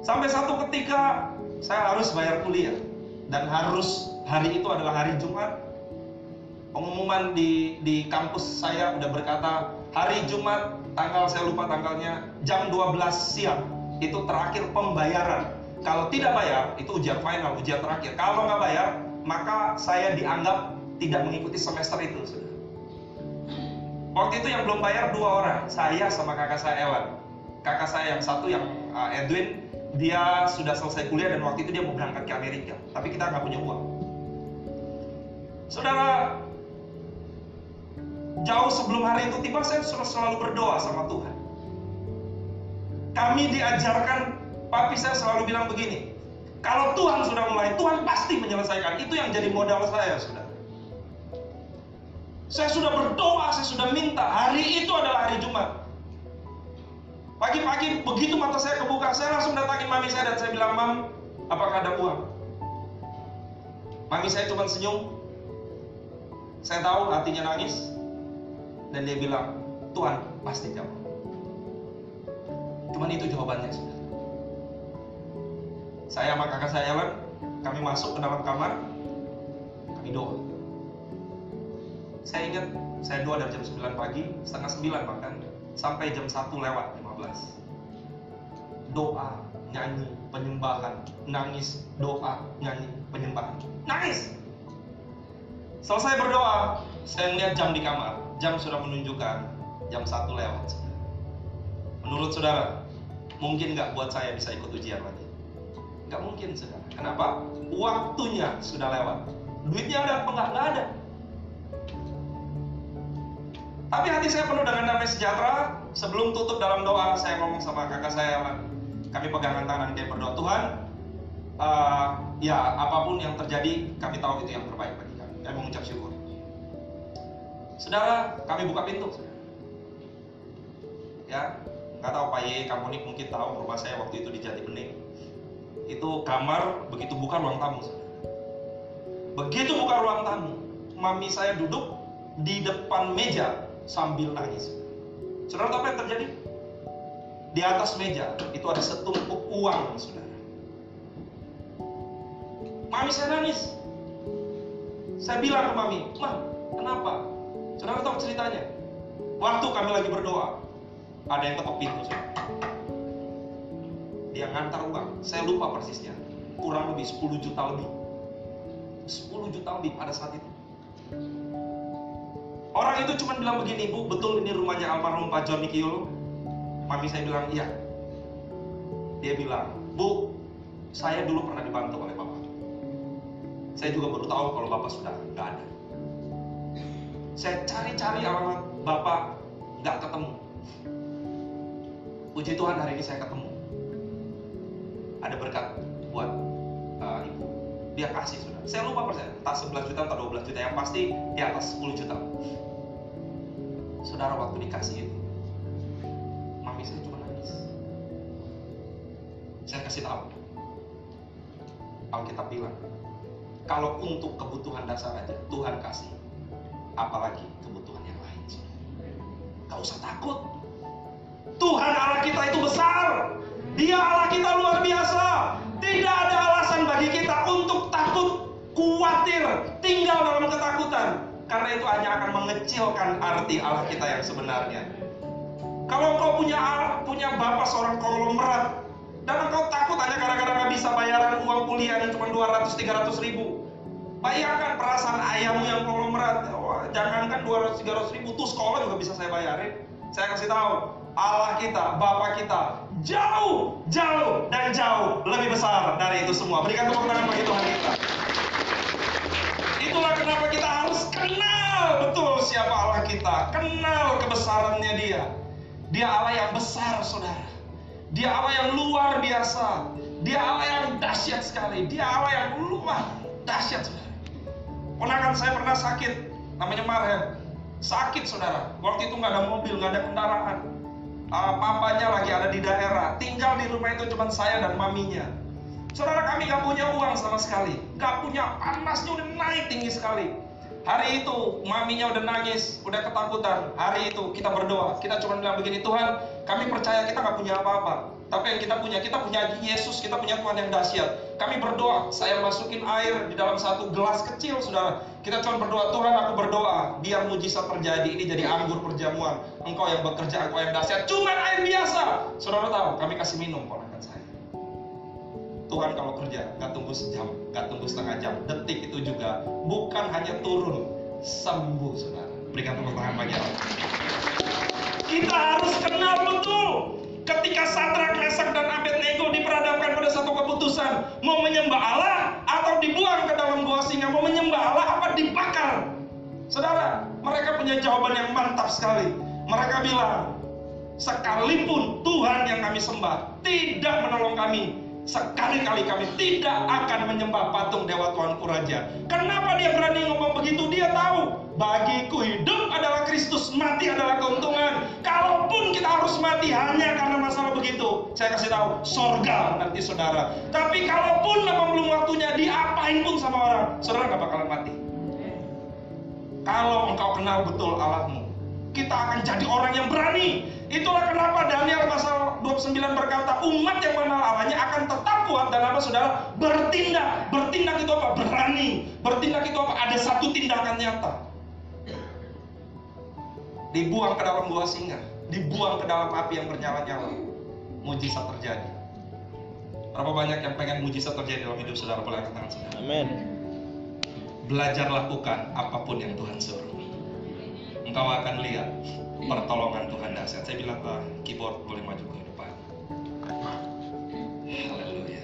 Speaker 1: Sampai satu ketika saya harus bayar kuliah. Dan harus hari itu adalah hari Jumat. Pengumuman di di kampus saya udah berkata hari Jumat tanggal saya lupa tanggalnya jam 12 siang. Itu terakhir pembayaran. Kalau tidak bayar itu ujian final ujian terakhir. Kalau nggak bayar maka saya dianggap tidak mengikuti semester itu waktu itu yang belum bayar dua orang saya sama kakak saya Ewan. Kakak saya yang satu yang uh, Edwin dia sudah selesai kuliah dan waktu itu dia mau berangkat ke Amerika tapi kita nggak punya uang saudara Jauh sebelum hari itu tiba saya selalu berdoa sama Tuhan. Kami diajarkan, papi saya selalu bilang begini, kalau Tuhan sudah mulai, Tuhan pasti menyelesaikan. Itu yang jadi modal saya, sudah. Saya sudah berdoa, saya sudah minta. Hari itu adalah hari Jumat. Pagi-pagi begitu mata saya kebuka, saya langsung datangin mami saya dan saya bilang, Mam, apakah ada uang? Mami saya cuma senyum. Saya tahu hatinya nangis. Dan dia bilang Tuhan pasti jawab. Cuman itu jawabannya sudah. Saya sama kakak saya kami masuk ke dalam kamar. Kami doa. Saya ingat saya doa dari jam 9 pagi setengah 9 bahkan sampai jam 1 lewat 15 doa nyanyi penyembahan nangis doa nyanyi penyembahan nangis selesai berdoa saya melihat jam di kamar jam sudah menunjukkan jam satu lewat. Menurut saudara, mungkin nggak buat saya bisa ikut ujian lagi? Nggak mungkin saudara. Kenapa? Waktunya sudah lewat. Duitnya ada apa nggak? Ada. Tapi hati saya penuh dengan damai sejahtera. Sebelum tutup dalam doa, saya ngomong sama kakak saya, kami pegangan tangan kayak berdoa, Tuhan, uh, ya apa pun yang terjadi, kami tahu itu yang terbaik bagi kami. Kami mengucap syukur. Saudara, kami buka pintu. Ya, nggak tahu Pak Ye, kamu nih mungkin tahu rumah saya waktu itu di Jati Bening. Itu kamar begitu buka ruang tamu. Begitu buka ruang tamu, mami saya duduk di depan meja sambil nangis. Saudara tahu apa yang terjadi? Di atas meja itu ada setumpuk uang, saudara. Mami saya nangis. Saya bilang ke mami, Mah, kenapa? Saudara tahu ceritanya? Waktu kami lagi berdoa, ada yang ketok pintu. Saudara. Dia ngantar uang. Saya lupa persisnya. Kurang lebih 10 juta lebih. 10 juta lebih pada saat itu. Orang itu cuma bilang begini, Bu, betul ini rumahnya almarhum Pak John Nikiolo? Mami saya bilang, iya. Dia bilang, Bu, saya dulu pernah dibantu oleh Bapak. Saya juga baru tahu kalau Bapak sudah nggak ada. Saya cari-cari alamat Bapak, nggak ketemu. Puji Tuhan hari ini saya ketemu. Ada berkat buat uh, ibu. Dia kasih sudah. Saya lupa persen, tak 11 juta atau 12 juta. Yang pasti di atas 10 juta. Saudara waktu dikasih itu, mami saya cuma nangis. Saya kasih tahu. Alkitab bilang, kalau untuk kebutuhan dasar aja Tuhan kasih apalagi kebutuhan yang lain. Gak usah takut. Tuhan Allah kita itu besar. Dia Allah kita luar biasa. Tidak ada alasan bagi kita untuk takut, khawatir, tinggal dalam ketakutan. Karena itu hanya akan mengecilkan arti Allah kita yang sebenarnya. Kalau kau punya punya bapak seorang konglomerat dan engkau takut hanya gara-gara nggak bisa bayaran uang kuliah yang cuma 200-300 ribu, Bayangkan perasaan ayahmu yang konglomerat. Oh, jangankan 200-300 ribu tuh sekolah juga bisa saya bayarin. Saya kasih tahu, Allah kita, Bapa kita jauh, jauh dan jauh lebih besar dari itu semua. Berikan tepuk tangan bagi Tuhan kita. Itulah kenapa kita harus kenal betul siapa Allah kita, kenal kebesarannya Dia. Dia Allah yang besar, saudara. Dia Allah yang luar biasa. Dia Allah yang dahsyat sekali. Dia Allah yang luar dahsyat, saudara. Ponakan saya pernah sakit, namanya Marhen. Sakit, saudara. Waktu itu nggak ada mobil, nggak ada kendaraan. Uh, papanya lagi ada di daerah. Tinggal di rumah itu cuma saya dan maminya. Saudara kami gak punya uang sama sekali. Gak punya panasnya udah naik tinggi sekali. Hari itu maminya udah nangis, udah ketakutan. Hari itu kita berdoa. Kita cuma bilang begini, Tuhan kami percaya kita gak punya apa-apa. Tapi yang kita punya, kita punya Yesus, kita punya Tuhan yang dahsyat. Kami berdoa, saya masukin air di dalam satu gelas kecil, saudara. Kita cuma berdoa, Tuhan aku berdoa, biar mujizat terjadi. Ini jadi anggur perjamuan. Engkau yang bekerja, engkau yang dahsyat. Cuma air biasa. Saudara tahu, kami kasih minum ponakan saya. Tuhan kalau kerja nggak tunggu sejam, nggak tunggu setengah jam, detik itu juga bukan hanya turun, sembuh saudara. Berikan tepuk tangan bagi Allah. Kita harus kenal betul ketika Sadrak, Mesak dan Abednego diperhadapkan pada satu keputusan. Mau menyembah Allah atau dibuang ke dalam gua singa. Mau menyembah Allah apa dibakar? Saudara mereka punya jawaban yang mantap sekali. Mereka bilang sekalipun Tuhan yang kami sembah tidak menolong kami sekali-kali kami tidak akan menyembah patung Dewa Tuanku Raja. Kenapa dia berani ngomong begitu? Dia tahu bagiku hidup adalah Kristus, mati adalah keuntungan. Kalaupun kita harus mati hanya karena masalah begitu, saya kasih tahu, sorga nanti saudara. Tapi kalaupun memang belum waktunya, diapain pun sama orang, saudara nggak bakalan mati. Kalau engkau kenal betul Allahmu, kita akan jadi orang yang berani. Itulah kenapa Daniel pasal 29 berkata umat yang mengenal Allahnya akan tetap kuat dan apa saudara bertindak. Bertindak itu apa? Berani. Bertindak itu apa? Ada satu tindakan nyata. Dibuang ke dalam gua singa, dibuang ke dalam api yang bernyala-nyala. Mujizat terjadi. Berapa banyak yang pengen mujizat terjadi dalam hidup saudara? Boleh angkat tangan saudara.
Speaker 2: Amin.
Speaker 1: Belajar lakukan apa pun yang Tuhan suruh engkau akan lihat pertolongan Tuhan dahsyat. Saya bilang ke keyboard boleh maju ke depan. Haleluya.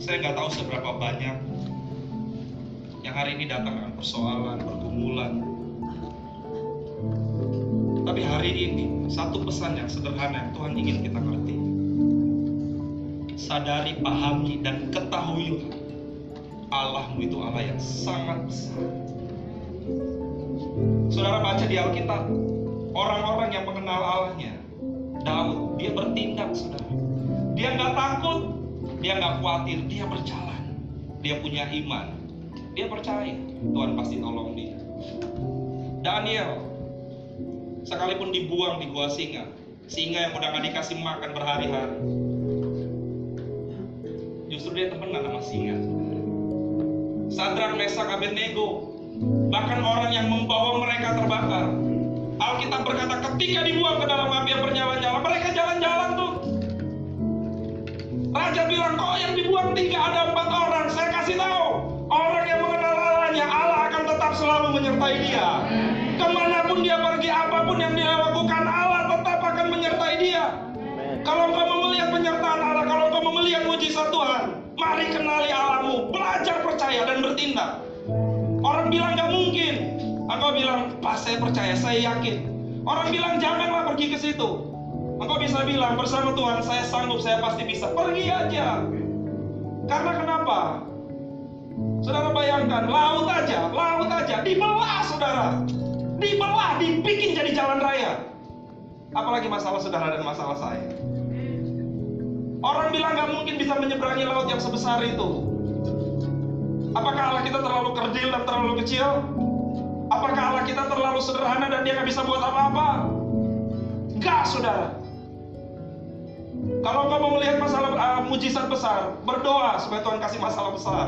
Speaker 1: Saya nggak tahu seberapa banyak yang hari ini datang dengan persoalan, pergumulan, tapi hari ini satu pesan yang sederhana yang Tuhan ingin kita ngerti. Sadari, pahami, dan ketahui Allahmu itu Allah yang sangat besar. Saudara baca di Alkitab, orang-orang yang mengenal Allahnya, Daud, dia bertindak, saudara. Dia nggak takut, dia nggak khawatir, dia berjalan. Dia punya iman, dia percaya Tuhan pasti tolong dia. Daniel, sekalipun dibuang di gua singa singa yang udah gak dikasih makan berhari-hari justru dia temenan sama singa. Sadrak, Mesak, Abednego bahkan orang yang membawa mereka terbakar. Alkitab berkata ketika dibuang ke dalam api yang bernyala-nyala mereka jalan-jalan tuh. Raja bilang kok yang dibuang tiga ada empat orang? Saya kasih tahu. Orang yang mengenal Allahnya Allah akan tetap selalu menyertai dia. Ke mana pun dia pergi apa pun yang dia lakukan kalau engkau mau melihat penyertaan Allah kalau engkau mau melihat mujizat Tuhan mari kenali Allahmu belajar percaya dan bertindak. Orang bilang gak mungkin. Engkau bilang pas saya percaya saya yakin. Orang bilang janganlah pergi ke situ. Engkau bisa bilang bersama Tuhan saya sanggup saya pasti bisa. Pergi aja. Karena kenapa? Saudara bayangkan, laut aja, laut aja, dibelah saudara. Dibelah, dibikin jadi jalan raya. Apalagi masalah saudara dan masalah saya. Orang bilang nggak mungkin bisa menyeberangi laut yang sebesar itu. Apakah Allah kita terlalu kerdil dan terlalu kecil? Apakah Allah kita terlalu sederhana dan dia nggak bisa buat apa-apa? Enggak, saudara. Kalau engkau mau melihat masalah uh, mujizat besar, berdoa supaya Tuhan kasih masalah besar.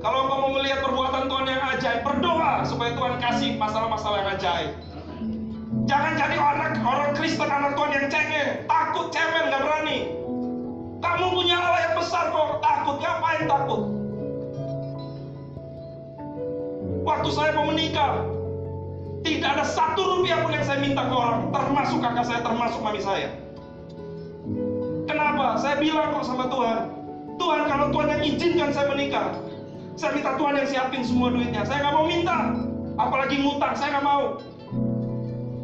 Speaker 1: Kalau engkau mau melihat perbuatan Tuhan yang ajaib, berdoa supaya Tuhan kasih masalah-masalah yang ajaib. Jangan jadi orang orang Kristen anak Tuhan yang cengeng, takut, cemen, nggak berani. Kamu punya Allah yang besar kok takut, ngapain takut? Waktu saya mau menikah, tidak ada satu rupiah pun yang saya minta ke orang, termasuk kakak saya, termasuk mami saya. Kenapa? Saya bilang kok sama Tuhan, Tuhan kalau Tuhan yang izinkan saya menikah, saya minta Tuhan yang siapin semua duitnya. Saya nggak mau minta, apalagi ngutang, saya nggak mau.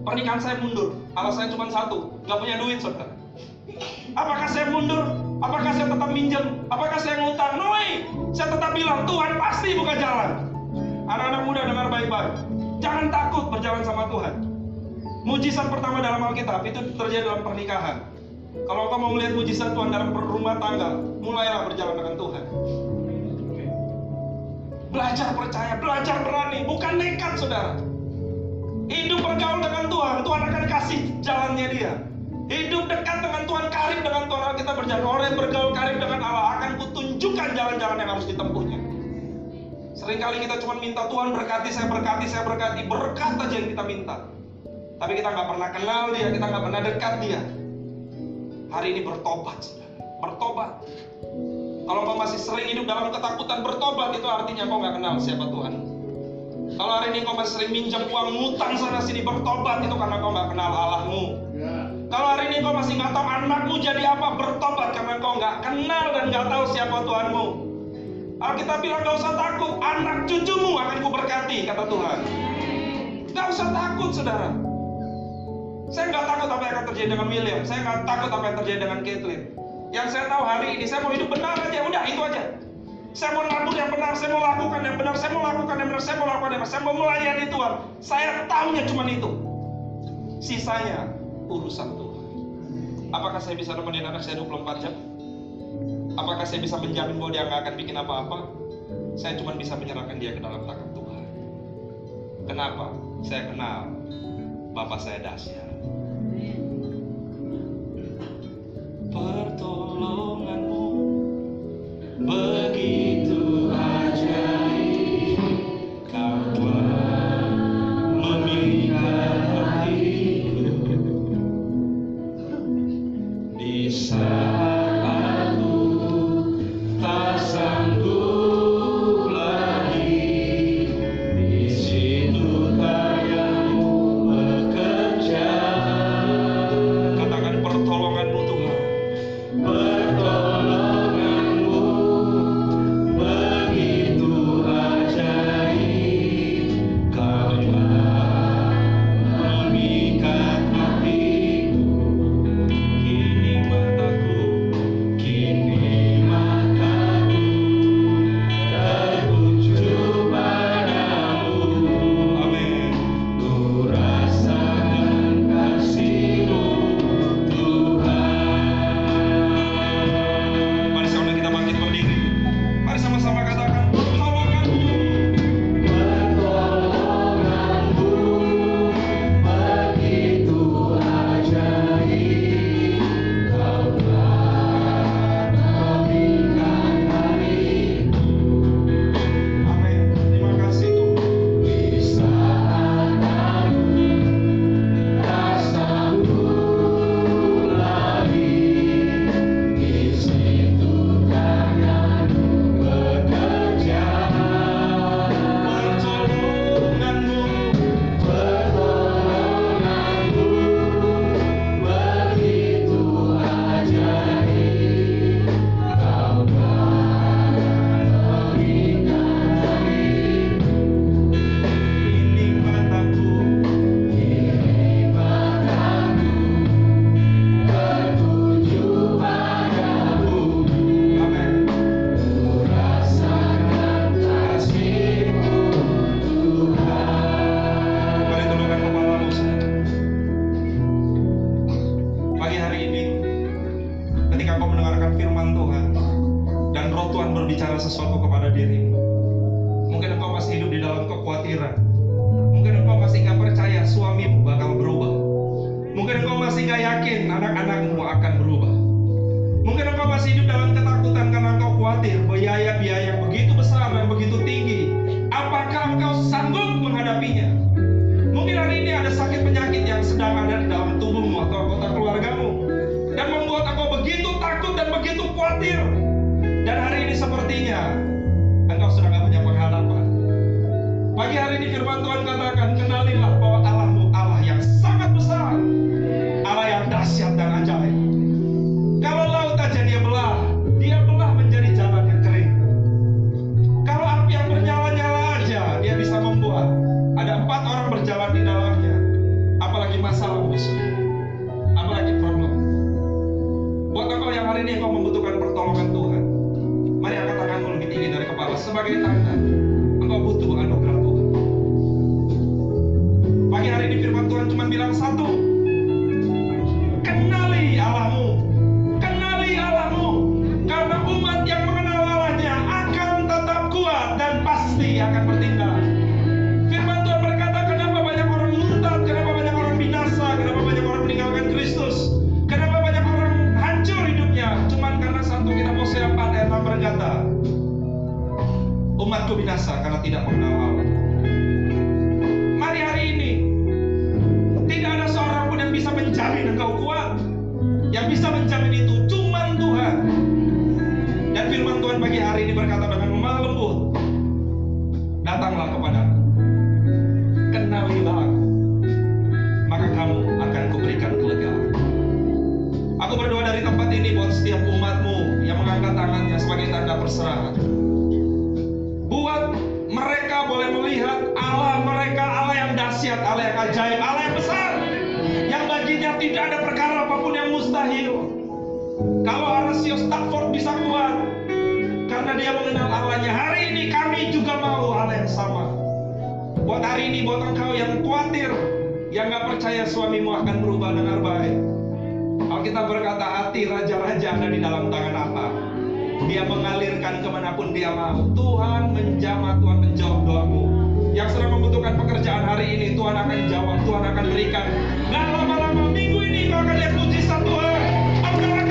Speaker 1: Pernikahan saya mundur, alasannya cuma satu, nggak punya duit, saudara. Apakah saya mundur? Apakah saya tetap minjem? Apakah saya ngutang? No way. Saya tetap bilang Tuhan pasti buka jalan. Anak-anak muda dengar baik-baik. Jangan takut berjalan sama Tuhan. Mujizat pertama dalam Alkitab itu terjadi dalam pernikahan. Kalau kau mau melihat mujizat Tuhan dalam rumah tangga, mulailah berjalan dengan Tuhan. Belajar percaya, belajar berani, bukan nekat saudara. Hidup bergaul dengan Tuhan, Tuhan akan kasih jalannya dia. Hidup dekat dengan Tuhan, karib dengan Tuhan kita berjalan. Orang yang bergaul karib dengan Allah akan kutunjukkan jalan-jalan yang harus ditempuhnya. Seringkali kita cuma minta Tuhan berkati, saya berkati, saya berkati. Berkat aja yang kita minta. Tapi kita nggak pernah kenal dia, kita nggak pernah dekat dia. Hari ini bertobat, bertobat. Kalau kau masih sering hidup dalam ketakutan, bertobat itu artinya kau nggak kenal siapa Tuhan. Kalau hari ini kau masih sering minjam uang, ngutang sana sini, bertobat itu karena kau nggak kenal Allahmu. Kalau hari ini kau masih nggak tahu anakmu jadi apa, bertobat karena kau nggak kenal dan nggak tahu siapa Tuhanmu. Alkitab bilang gak usah takut, anak cucumu akan kuberkati, kata Tuhan. Gak usah takut, saudara. Saya nggak takut apa yang akan terjadi dengan William. Saya nggak takut apa yang terjadi dengan Caitlin. Yang saya tahu hari ini, saya mau hidup benar aja. Udah, itu aja. Saya mau nabur yang benar, saya mau lakukan yang benar, saya mau lakukan yang benar, saya mau lakukan yang benar, saya mau melayani Tuhan. Saya tahunya cuma itu. Sisanya urusan Tuhan. Apakah saya bisa nemenin anak saya 24 jam? Apakah saya bisa menjamin bahwa dia nggak akan bikin apa-apa? Saya cuma bisa menyerahkan dia ke dalam tangan Tuhan. Kenapa? Saya kenal Bapak saya dahsyat. Pertolonganmu begitu kekhawatiran Mungkin engkau masih gak percaya suamimu bakal berubah Mungkin engkau masih gak yakin anak-anakmu akan berubah Mungkin engkau masih hidup dalam ketakutan karena engkau khawatir biaya-biaya yang begitu besar dan begitu tinggi. Apakah engkau sanggup menghadapinya? Mungkin hari ini ada sakit penyakit yang sedang ada di dalam tubuhmu atau anggota keluargamu dan membuat engkau begitu takut dan begitu khawatir. Dan hari ini sepertinya engkau sudah gak punya pengharapan. Pagi hari ini firman Tuhan katakan, kenalilah bahwa Allahmu Allah yang sangat besar. Bisa menjamin itu cuman Tuhan. Dan firman Tuhan pagi hari ini berkata dengan lemah lembut, datanglah kepadaku kenalilah aku, maka kamu akan kuberikan kelegaan. Aku berdoa dari tempat ini buat setiap umatmu yang mengangkat tangannya sebagai tanda perserahan. Kalau Horatio Stafford bisa kuat, karena dia mengenal Allahnya. Hari ini kami juga mau Allah yang sama. Buat hari ini, buat engkau yang khawatir, yang gak percaya suamimu akan berubah dengan baik. Alkitab berkata hati raja-raja ada di dalam tangan Allah. Dia mengalirkan ke mana pun dia mau. Tuhan menjamah, Tuhan menjawab doamu. Yang sedang membutuhkan pekerjaan hari ini, Tuhan akan jawab, Tuhan akan berikan. Gak lama-lama minggu ini kau akan lihat mujizat Tuhan. Engkau